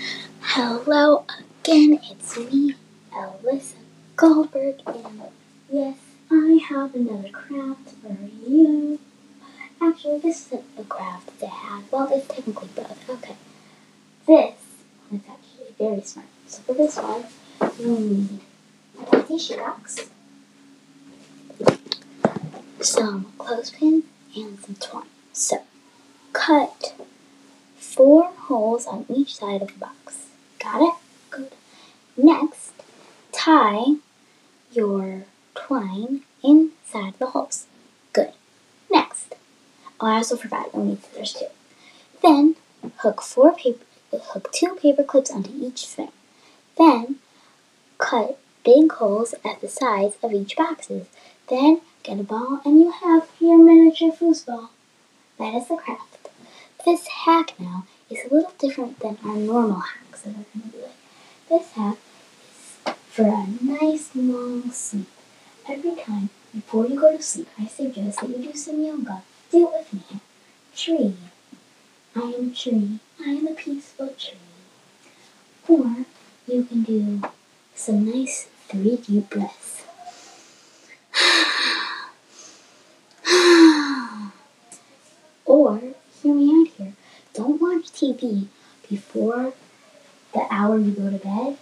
Hello again, it's me, Alyssa Goldberg, and yes, I have another craft for you. Actually, this isn't a craft that I had. Well, it's technically both. Okay. This one is actually very smart. So for this one, you'll need a tissue box, some clothespins, and some twine. So, cut four holes on each side of the box. Got it? Good. Next, tie your twine inside the holes. Good. Next, oh, I also forgot oh, you'll need scissors too. Then, hook four paper, hook two paper clips onto each string. Then, cut big holes at the sides of each boxes. Then, get a ball and you have your miniature foosball. That is the craft. This hack now is a little different than our normal hacks that we're going to do. This hack is for a nice long sleep. Every time before you go to sleep, I suggest that you do some yoga. Do it with me. Tree. I am a tree. I am a peaceful tree. Or you can do some nice three deep breaths. or hear me out here. Don't watch TV before the hour you go to bed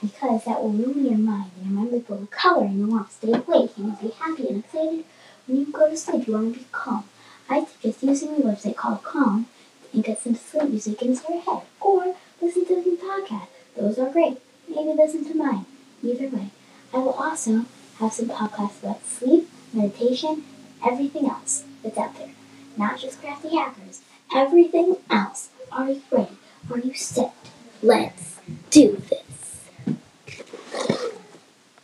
because that will ruin your mind and your mind will full of color and you want to stay awake and be happy and excited. When you go to sleep, you want to be calm. I suggest using a website called Calm and get some sleep music into your head or listen to some podcasts. Those are great. Maybe listen to mine. Either way. I will also have some podcasts about sleep, meditation, everything else that's out there. Not just crafty hackers. Everything else. Are you ready? Are you set? Let's do this.